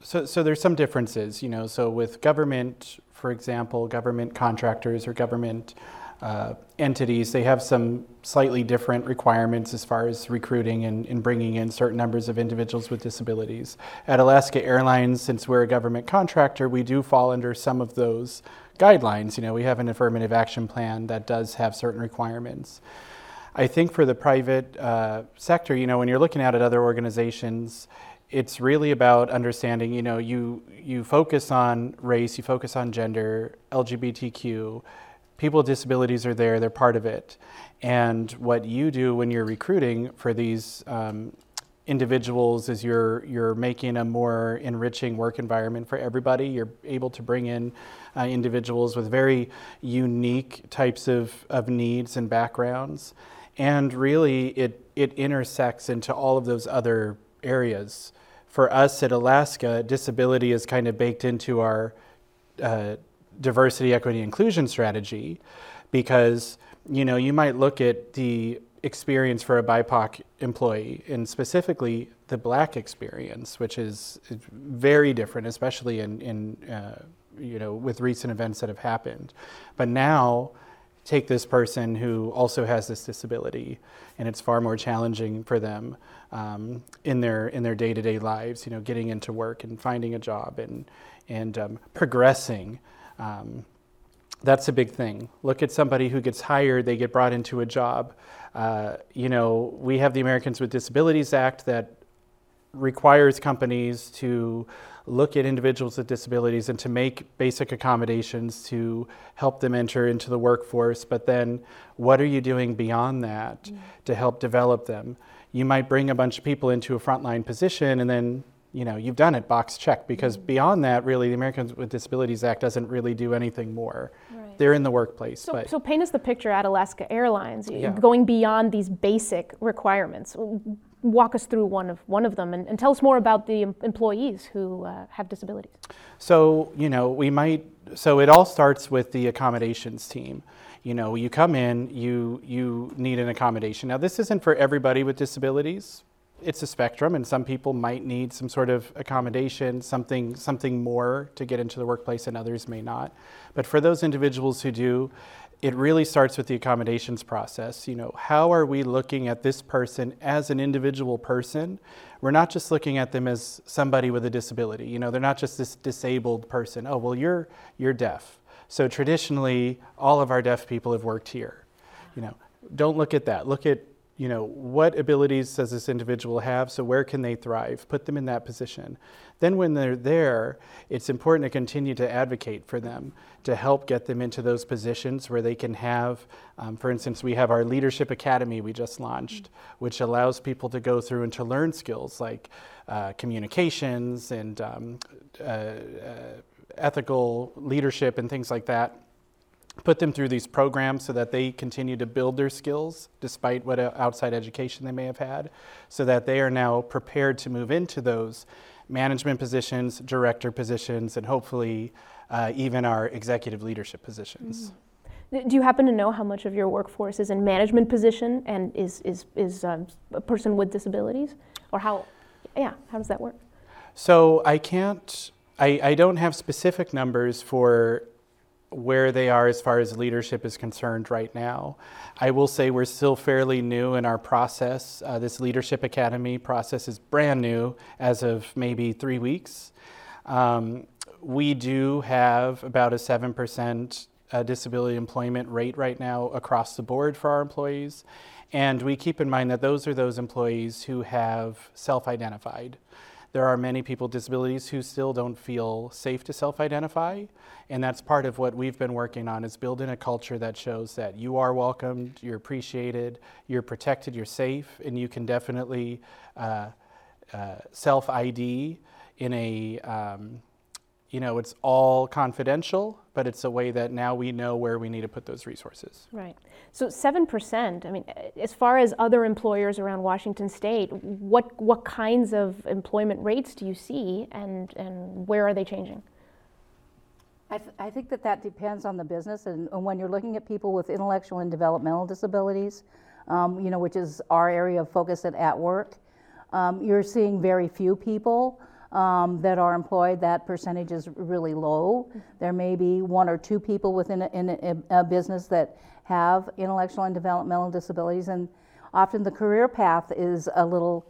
so so there's some differences, you know. So with government, for example, government contractors or government uh, entities, they have some slightly different requirements as far as recruiting and, and, bringing in certain numbers of individuals with disabilities. At Alaska Airlines, since we're a government contractor, we do fall under some of those guidelines. You know, we have an affirmative action plan that does have certain requirements. I think for the private uh, sector, you know, when you're looking at it, other organizations, it's really about understanding. You know, you you focus on race, you focus on gender, LGBTQ people with disabilities are there, they're part of it. And what you do when you're recruiting for these um, individuals is you're, you're making a more enriching work environment for everybody. You're able to bring in uh, individuals with very unique types of, of needs and backgrounds. And really, it, it intersects into all of those other areas. For us at Alaska, disability is kind of baked into our uh, diversity, equity, inclusion strategy because you know you might look at the experience for a BIPOC employee and specifically the black experience, which is very different, especially in, in uh, you know with recent events that have happened. But now take this person who also has this disability and it's far more challenging for them um, in their in their day-to-day lives you know getting into work and finding a job and and um, progressing um, that's a big thing. Look at somebody who gets hired, they get brought into a job. Uh, you know, we have the Americans with Disabilities Act that requires companies to look at individuals with disabilities and to make basic accommodations to help them enter into the workforce. But then, what are you doing beyond that mm. to help develop them? You might bring a bunch of people into a frontline position and then you know, you've done it, box check. Because mm-hmm. beyond that, really, the Americans with Disabilities Act doesn't really do anything more. Right. They're in the workplace.
So, so paint us the picture at Alaska Airlines, yeah. going beyond these basic requirements. Walk us through one of one of them, and, and tell us more about the employees who uh, have disabilities.
So, you know, we might. So it all starts with the accommodations team you know you come in you you need an accommodation now this isn't for everybody with disabilities it's a spectrum, and some people might need some sort of accommodation, something, something more to get into the workplace, and others may not. But for those individuals who do, it really starts with the accommodations process. You know, how are we looking at this person as an individual person? We're not just looking at them as somebody with a disability. You know, they're not just this disabled person. Oh, well, you're you're deaf. So traditionally, all of our deaf people have worked here. You know, don't look at that. Look at you know, what abilities does this individual have? So where can they thrive? Put them in that position. Then when they're there, it's important to continue to advocate for them, to help get them into those positions where they can have, um, for instance, we have our Leadership Academy we just launched, which allows people to go through and to learn skills like uh, communications and um, uh, uh, ethical leadership and things like that put them through these programs so that they continue to build their skills despite what outside education they may have had, so that they are now prepared to move into those management positions, director positions, and hopefully uh, even our executive leadership positions.
Mm-hmm. Do you happen to know how much of your workforce is in management position and is, is, is um, a person with disabilities? Or how, yeah, how does that work?
So I can't, I, I don't have specific numbers for where they are as far as leadership is concerned right now. I will say we're still fairly new in our process. Uh, this Leadership Academy process is brand new as of maybe three weeks. Um, we do have about a 7% uh, disability employment rate right now across the board for our employees. And we keep in mind that those are those employees who have self identified. There are many people with disabilities who still don't feel safe to self identify. And that's part of what we've been working on is building a culture that shows that you are welcomed, you're appreciated, you're protected, you're safe, and you can definitely uh, uh, self ID in a um, you know, it's all confidential, but it's a way that now we know where we need to put those resources.
Right. So 7%, I mean, as far as other employers around Washington state, what, what kinds of employment rates do you see and, and where are they changing?
I, th- I think that that depends on the business, and, and, when you're looking at people with intellectual and developmental disabilities, um, you know, which is our area of focus at, at work, um, you're seeing very few people um, that are employed, that percentage is really low. There may be one or two people within a, a, a business that have intellectual and developmental disabilities, and often the career path is a little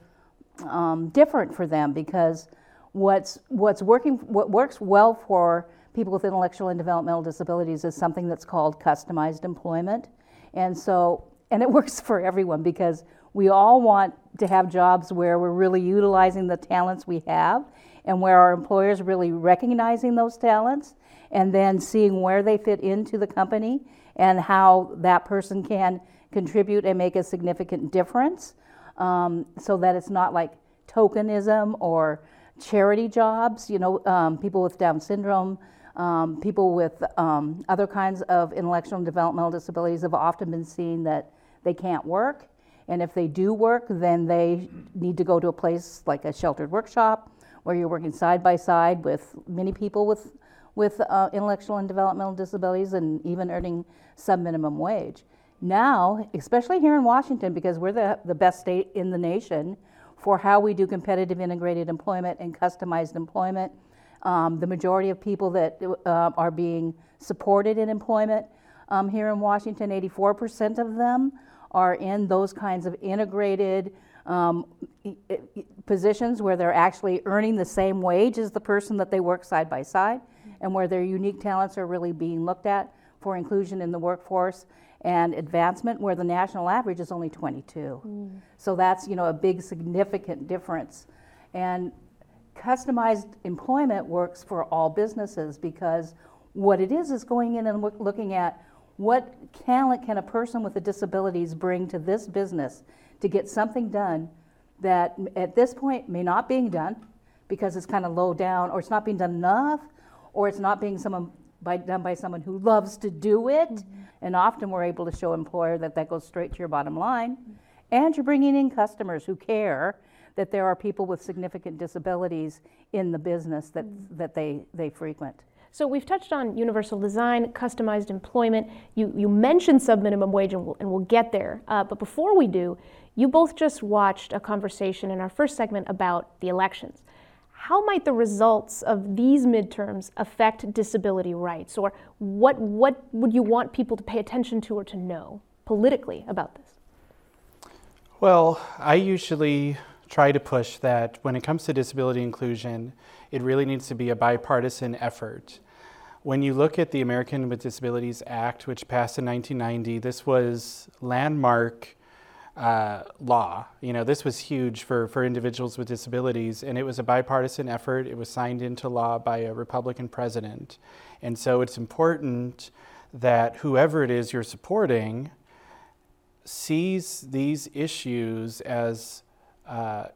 um, different for them because what's what's working what works well for people with intellectual and developmental disabilities is something that's called customized employment, and so and it works for everyone because we all want to have jobs where we're really utilizing the talents we have and where our employers really recognizing those talents and then seeing where they fit into the company and how that person can contribute and make a significant difference um, so that it's not like tokenism or charity jobs. You know, um, people with Down syndrome, um, people with um, other kinds of intellectual and developmental disabilities have often been seen that they can't work and if they do work, then they need to go to a place like a sheltered workshop where you're working side by side with many people with, with uh, intellectual and developmental disabilities and even earning sub minimum wage. Now, especially here in Washington, because we're the, the best state in the nation for how we do competitive integrated employment and customized employment, um, the majority of people that uh, are being supported in employment um, here in Washington, 84% of them are in those kinds of integrated um, positions where they're actually earning the same wage as the person that they work side by side and where their unique talents are really being looked at for inclusion in the workforce and advancement where the national average is only 22 mm. so that's you know a big significant difference and customized employment works for all businesses because what it is is going in and looking at what talent can a person with a disabilities bring to this business to get something done that at this point may not be being done because it's kind of low down or it's not being done enough or it's not being someone by, done by someone who loves to do it mm-hmm. and often we're able to show employer that that goes straight to your bottom line mm-hmm. and you're bringing in customers who care that there are people with significant disabilities in the business that, mm-hmm. that they, they frequent
so we've touched on universal design, customized employment. You, you mentioned subminimum wage, and we'll, and we'll get there. Uh, but before we do, you both just watched a conversation in our first segment about the elections. how might the results of these midterms affect disability rights? Or what, what would you want people to pay attention to or to know politically about this?
Well, I usually try to push that when it comes to disability inclusion, it really needs to be a bipartisan effort. When you look at the American with Disabilities Act, which passed in 1990, this was landmark uh, law. You know, this was huge for, for individuals with disabilities, and it was a bipartisan effort. It was signed into law by a Republican president. And so it's important that whoever it is you're supporting sees these issues as uh,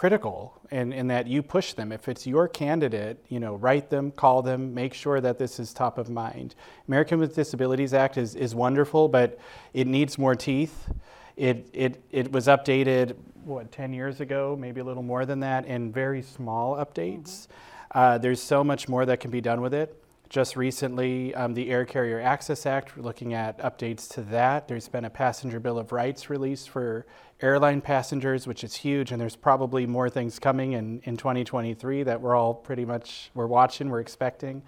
critical and, and that you push them. If it's your candidate, you know, write them, call them, make sure that this is top of mind. American with Disabilities Act is, is wonderful, but it needs more teeth. It, it, it was updated, what, 10 years ago, maybe a little more than that, in very small updates. Uh, there's so much more that can be done with it. Just recently, um, the Air Carrier Access Act, we're looking at updates to that. There's been a passenger bill of rights released for airline passengers, which is huge, and there's probably more things coming in, in 2023 that we're all pretty much we're watching, we're expecting.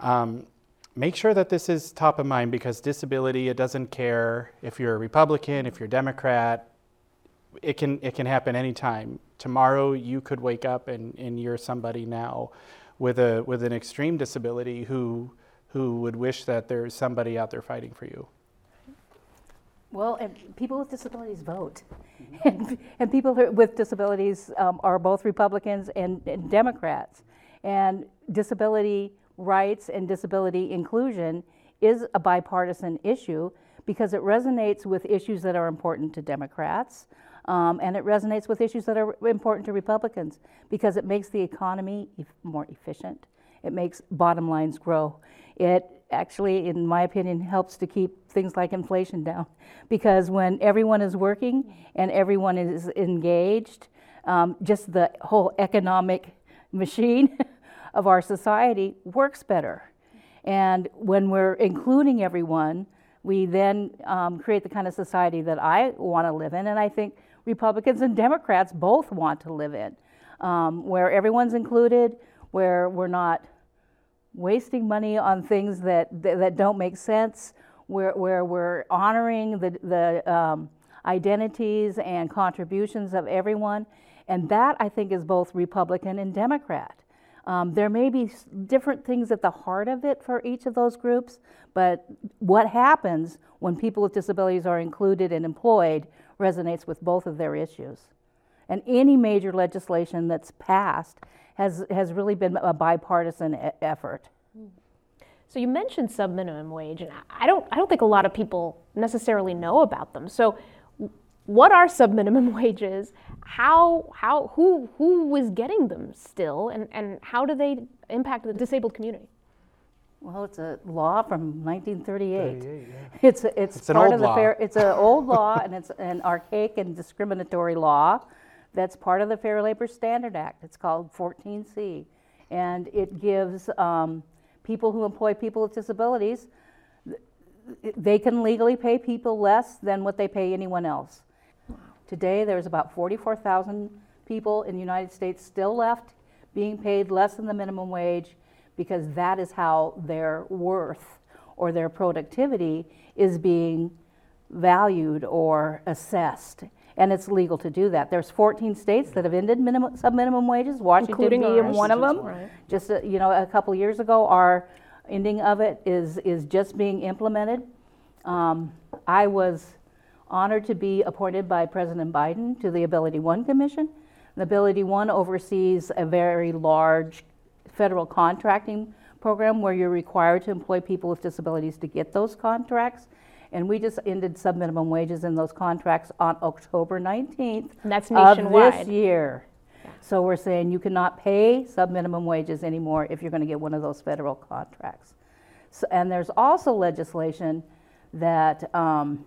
Um, make sure that this is top of mind because disability, it doesn't care if you're a Republican, if you're a Democrat, it can it can happen anytime. Tomorrow you could wake up and, and you're somebody now with a with an extreme disability who who would wish that there's somebody out there fighting for you.
Well, and people with disabilities vote. And, and people with disabilities um, are both Republicans and, and Democrats. And disability rights and disability inclusion is a bipartisan issue because it resonates with issues that are important to Democrats. Um, and it resonates with issues that are important to Republicans because it makes the economy more efficient. It makes bottom lines grow. It actually, in my opinion, helps to keep things like inflation down because when everyone is working and everyone is engaged, um, just the whole economic machine of our society works better. And when we're including everyone, we then um, create the kind of society that I want to live in, and I think Republicans and Democrats both want to live in, um, where everyone's included, where we're not wasting money on things that, that, that don't make sense, where, where we're honoring the, the um, identities and contributions of everyone. And that, I think, is both Republican and Democrat. Um, there may be different things at the heart of it for each of those groups, but what happens when people with disabilities are included and employed resonates with both of their issues. And any major legislation that's passed has, has really been a bipartisan e- effort.
So you mentioned subminimum wage, and I don't, I don't think a lot of people necessarily know about them. So, what are subminimum wages? How, how, who, who is getting them still, and, and how do they impact the disabled community?
Well, it's a law from 1938. It's a- it's,
It's
part of the fair. It's an old law, and it's an archaic and discriminatory law. That's part of the Fair Labor Standard Act. It's called 14C, and it gives um, people who employ people with disabilities. They can legally pay people less than what they pay anyone else. Today, there's about 44,000 people in the United States still left being paid less than the minimum wage because that is how their worth or their productivity is being valued or assessed. And it's legal to do that. There's 14 states that have ended minimum, sub-minimum wages, Washington
Including
being
ours.
one of them.
Right.
Just, uh, you know, a couple years ago, our ending of it is, is just being implemented. Um, I was honored to be appointed by President Biden to the Ability One Commission. The Ability One oversees a very large federal contracting program where you're required to employ people with disabilities to get those contracts. And we just ended subminimum wages in those contracts on October 19th
And that's
of
nationwide.
this year. So we're saying you cannot pay subminimum wages anymore if you're going to get one of those federal contracts. So, and there's also legislation that um,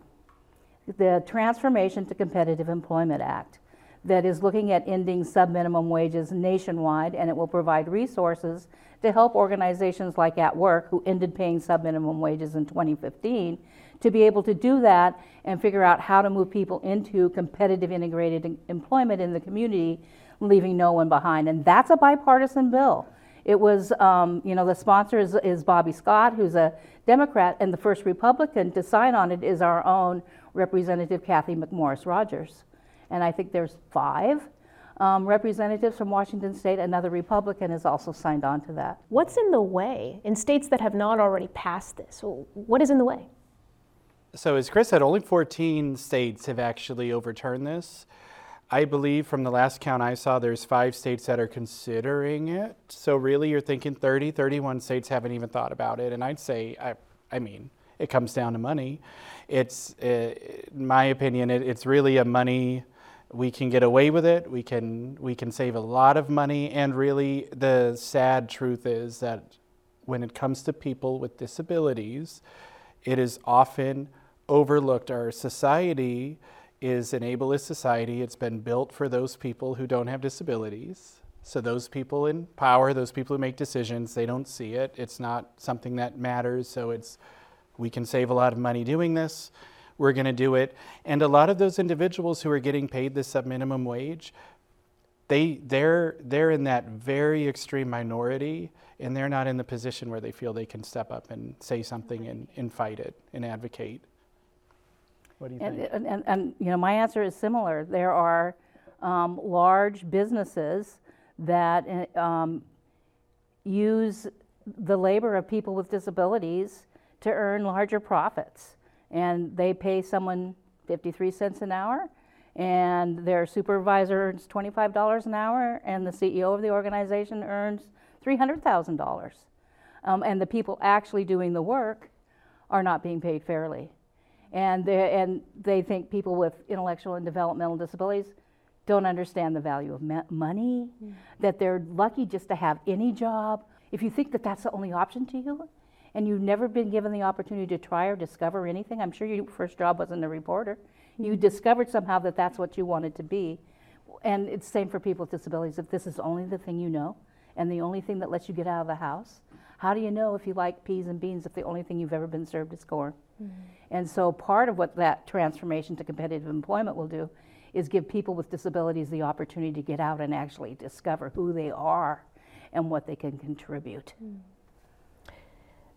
the Transformation to Competitive Employment Act that is looking at ending subminimum wages nationwide, and it will provide resources to help organizations like At Work, who ended paying subminimum wages in 2015, to be able to do that and figure out how to move people into competitive integrated employment in the community, leaving no one behind. And that's a bipartisan bill. It was, um, you know, the sponsor is, is Bobby Scott, who's a Democrat, and the first Republican to sign on it is our own Representative Cathy McMorris Rodgers. And I think there's five um, representatives from Washington State. Another Republican has also signed on to that.
What's in the way in states that have not already passed this? What is in the way?
So, as Chris said, only 14 states have actually overturned this. I believe from the last count I saw, there's five states that are considering it. So, really, you're thinking 30, 31 states haven't even thought about it. And I'd say, I, I mean, it comes down to money. It's, uh, in my opinion, it, it's really a money. We can get away with it. We can we can save a lot of money. And really, the sad truth is that when it comes to people with disabilities, it is often overlooked. Our society is an ableist society. It's been built for those people who don't have disabilities. So those people in power, those people who make decisions, they don't see it. It's not something that matters. So it's we can save a lot of money doing this. We're going to do it. And a lot of those individuals who are getting paid the sub minimum wage, they they're they're in that very extreme minority and they're not in the position where they feel they can step up and say something and, and fight it and advocate. What do you
and,
think?
And, and, and, you know, my answer is similar. There are um, large businesses that uh, um, use the labor of people with disabilities to earn larger profits. And they pay someone 53 cents an hour, and their supervisor earns $25 an hour, and the CEO of the organization earns $300,000. Um, and the people actually doing the work are not being paid fairly and they, and they think people with intellectual and developmental disabilities don't understand the value of money, mm. that they're lucky just to have any job. If you think that that's the only option to you, and you've never been given the opportunity to try or discover anything, I'm sure your first job wasn't a reporter. Mm. You discovered somehow that that's what you wanted to be. And it's the same for people with disabilities. If this is only the thing you know, and the only thing that lets you get out of the house, how do you know if you like peas and beans if the only thing you've ever been served is corn? Mm-hmm. And so part of what that transformation to competitive employment will do is give people with disabilities the opportunity to get out and actually discover who they are and what they can contribute. Mm.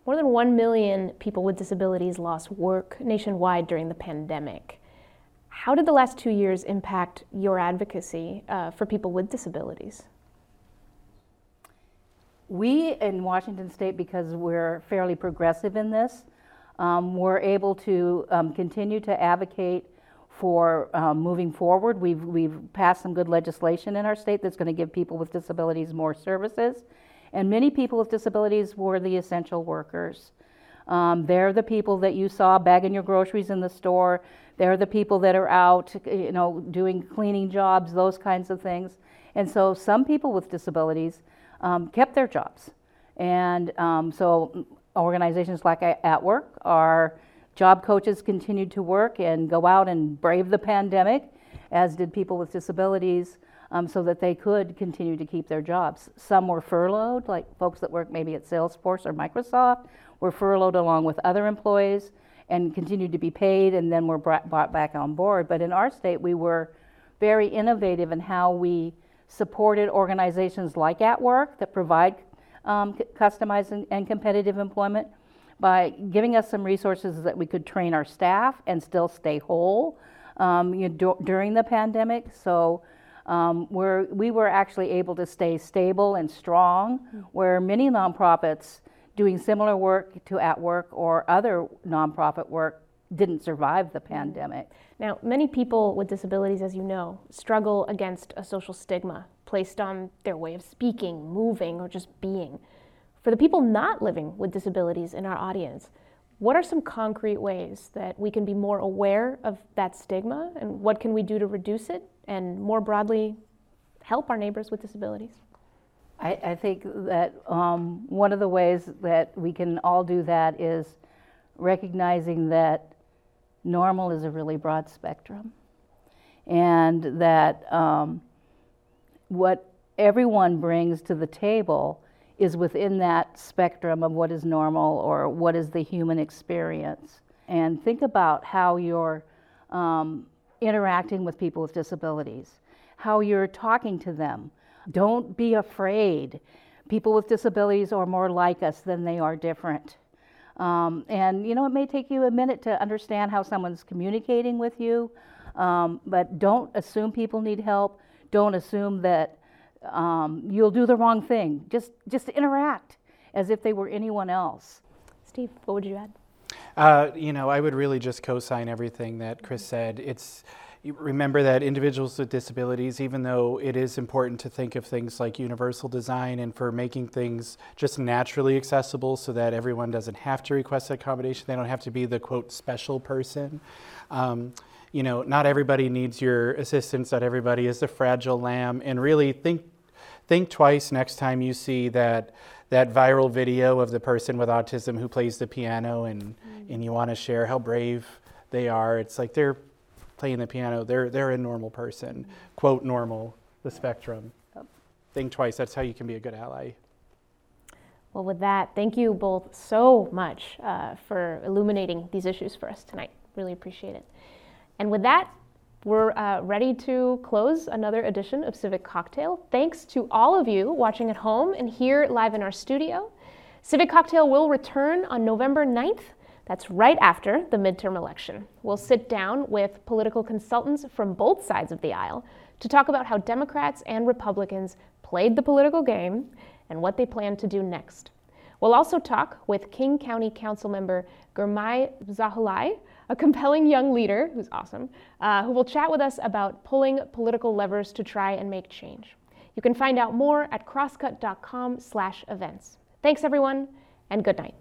More than 1 million people with disabilities lost work nationwide during the pandemic. How did the last two years impact your advocacy uh, for people with disabilities?
We in Washington State, because we're fairly progressive in this, um, we're able to um, continue to advocate for um, moving forward. We've, we've passed some good legislation in our state that's going to give people with disabilities more services. And many people with disabilities were the essential workers. Um, they're the people that you saw bagging your groceries in the store. They're the people that are out, you know, doing cleaning jobs, those kinds of things. And so some people with disabilities um, kept their jobs. And um, so organizations like At Work, our job coaches continued to work and go out and brave the pandemic, as did people with disabilities, um, so that they could continue to keep their jobs. Some were furloughed, like folks that work maybe at Salesforce or Microsoft, were furloughed along with other employees and continued to be paid and then were brought, brought back on board. But in our state, we were very innovative in how we supported organizations like At Work that provide um, customized and, and competitive employment by giving us some resources that we could train our staff and still stay whole um, you know, during the pandemic. So um, we're, we were actually able to stay stable and strong, mm-hmm. where many nonprofits doing similar work to At Work or other nonprofit work didn't survive the pandemic.
Now, many people with disabilities, as you know, struggle against a social stigma placed on their way of speaking, moving, or just being. For the people not living with disabilities in our audience, what are some concrete ways that we can be more aware of that stigma and what can we do to reduce it and more broadly help our neighbors with disabilities?
I, I think that um, one of the ways that we can all do that is recognizing that normal is a really broad spectrum and that um, what everyone brings to the table is within that spectrum of what is normal or what is the human experience. and think about how you're um, interacting with people with disabilities, how you're talking to them. Don't be afraid. People with disabilities are more like us than they are different. Um, and you know, it may take you a minute to understand how someone's communicating with you, um, but don't assume people need help. Don't assume that um, you'll do the wrong thing. Just just interact as if they were anyone else.
Steve, what would you add?
Uh, you know, I would really just co-sign everything that Chris said. It's remember that individuals with disabilities, even though it is important to think of things like universal design and for making things just naturally accessible so that everyone doesn't have to request accommodation, they don't have to be the quote special person. Um, you know, not everybody needs your assistance, not everybody is a fragile lamb, and really think think twice next time you see that that viral video of the person with autism who plays the piano and mm. and you want to share how brave they are. It's like they're playing the piano. They're they're a normal person. Quote normal, the spectrum. Yep. Think twice. That's how you can be a good ally.
Well, with that, thank you both so much uh, for illuminating these issues for us tonight. Really appreciate it. And with that, we're uh, ready to close another edition of Civic Cocktail. Thanks to all of you watching at home and here live in our studio. Civic Cocktail will return on November 9th. That's right after the midterm election. We'll sit down with political consultants from both sides of the aisle to talk about how Democrats and Republicans played the political game and what they plan to do next. We'll also talk with King County Council member Girmay Zahilay a compelling young leader who's awesome, uh, who will chat with us about pulling political levers to try and make change. You can find out more at crosscut.com/events. Thanks everyone, and good night.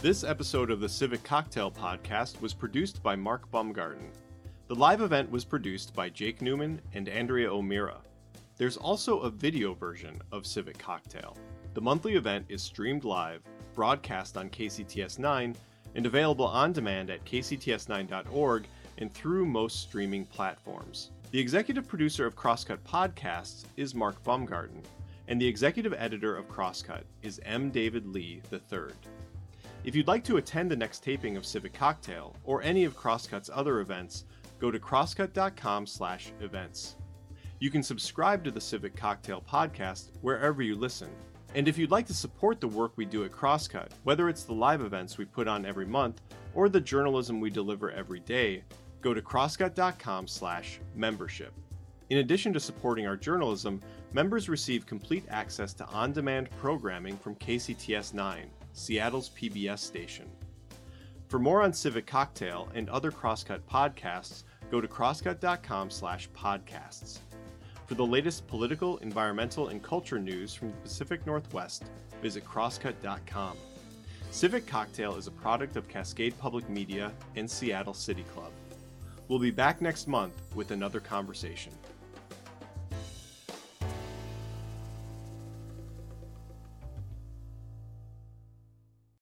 This episode of the Civic Cocktail Podcast was produced by Mark Baumgarten. The live event was produced by Jake Newman and Andrea O'Meara. There's also a video version of Civic Cocktail. The monthly event is streamed live, broadcast on KCTS 9, and available on demand at kcts9.org and through most streaming platforms. The executive producer of Crosscut Podcasts is Mark Baumgarten, and the executive editor of Crosscut is M. David Lee III. If you'd like to attend the next taping of Civic Cocktail or any of Crosscut's other events, go to crosscut.com/events. You can subscribe to the Civic Cocktail podcast wherever you listen. And if you'd like to support the work we do at Crosscut, whether it's the live events we put on every month or the journalism we deliver every day, go to crosscut.com/membership. In addition to supporting our journalism, members receive complete access to on-demand programming from KCTS 9 Seattle's PBS station. For more on Civic Cocktail and other Crosscut podcasts, go to crosscut.com/podcasts. For the latest political, environmental, and culture news from the Pacific Northwest, visit crosscut.com. Civic Cocktail is a product of Cascade Public Media and Seattle City Club. We'll be back next month with another conversation.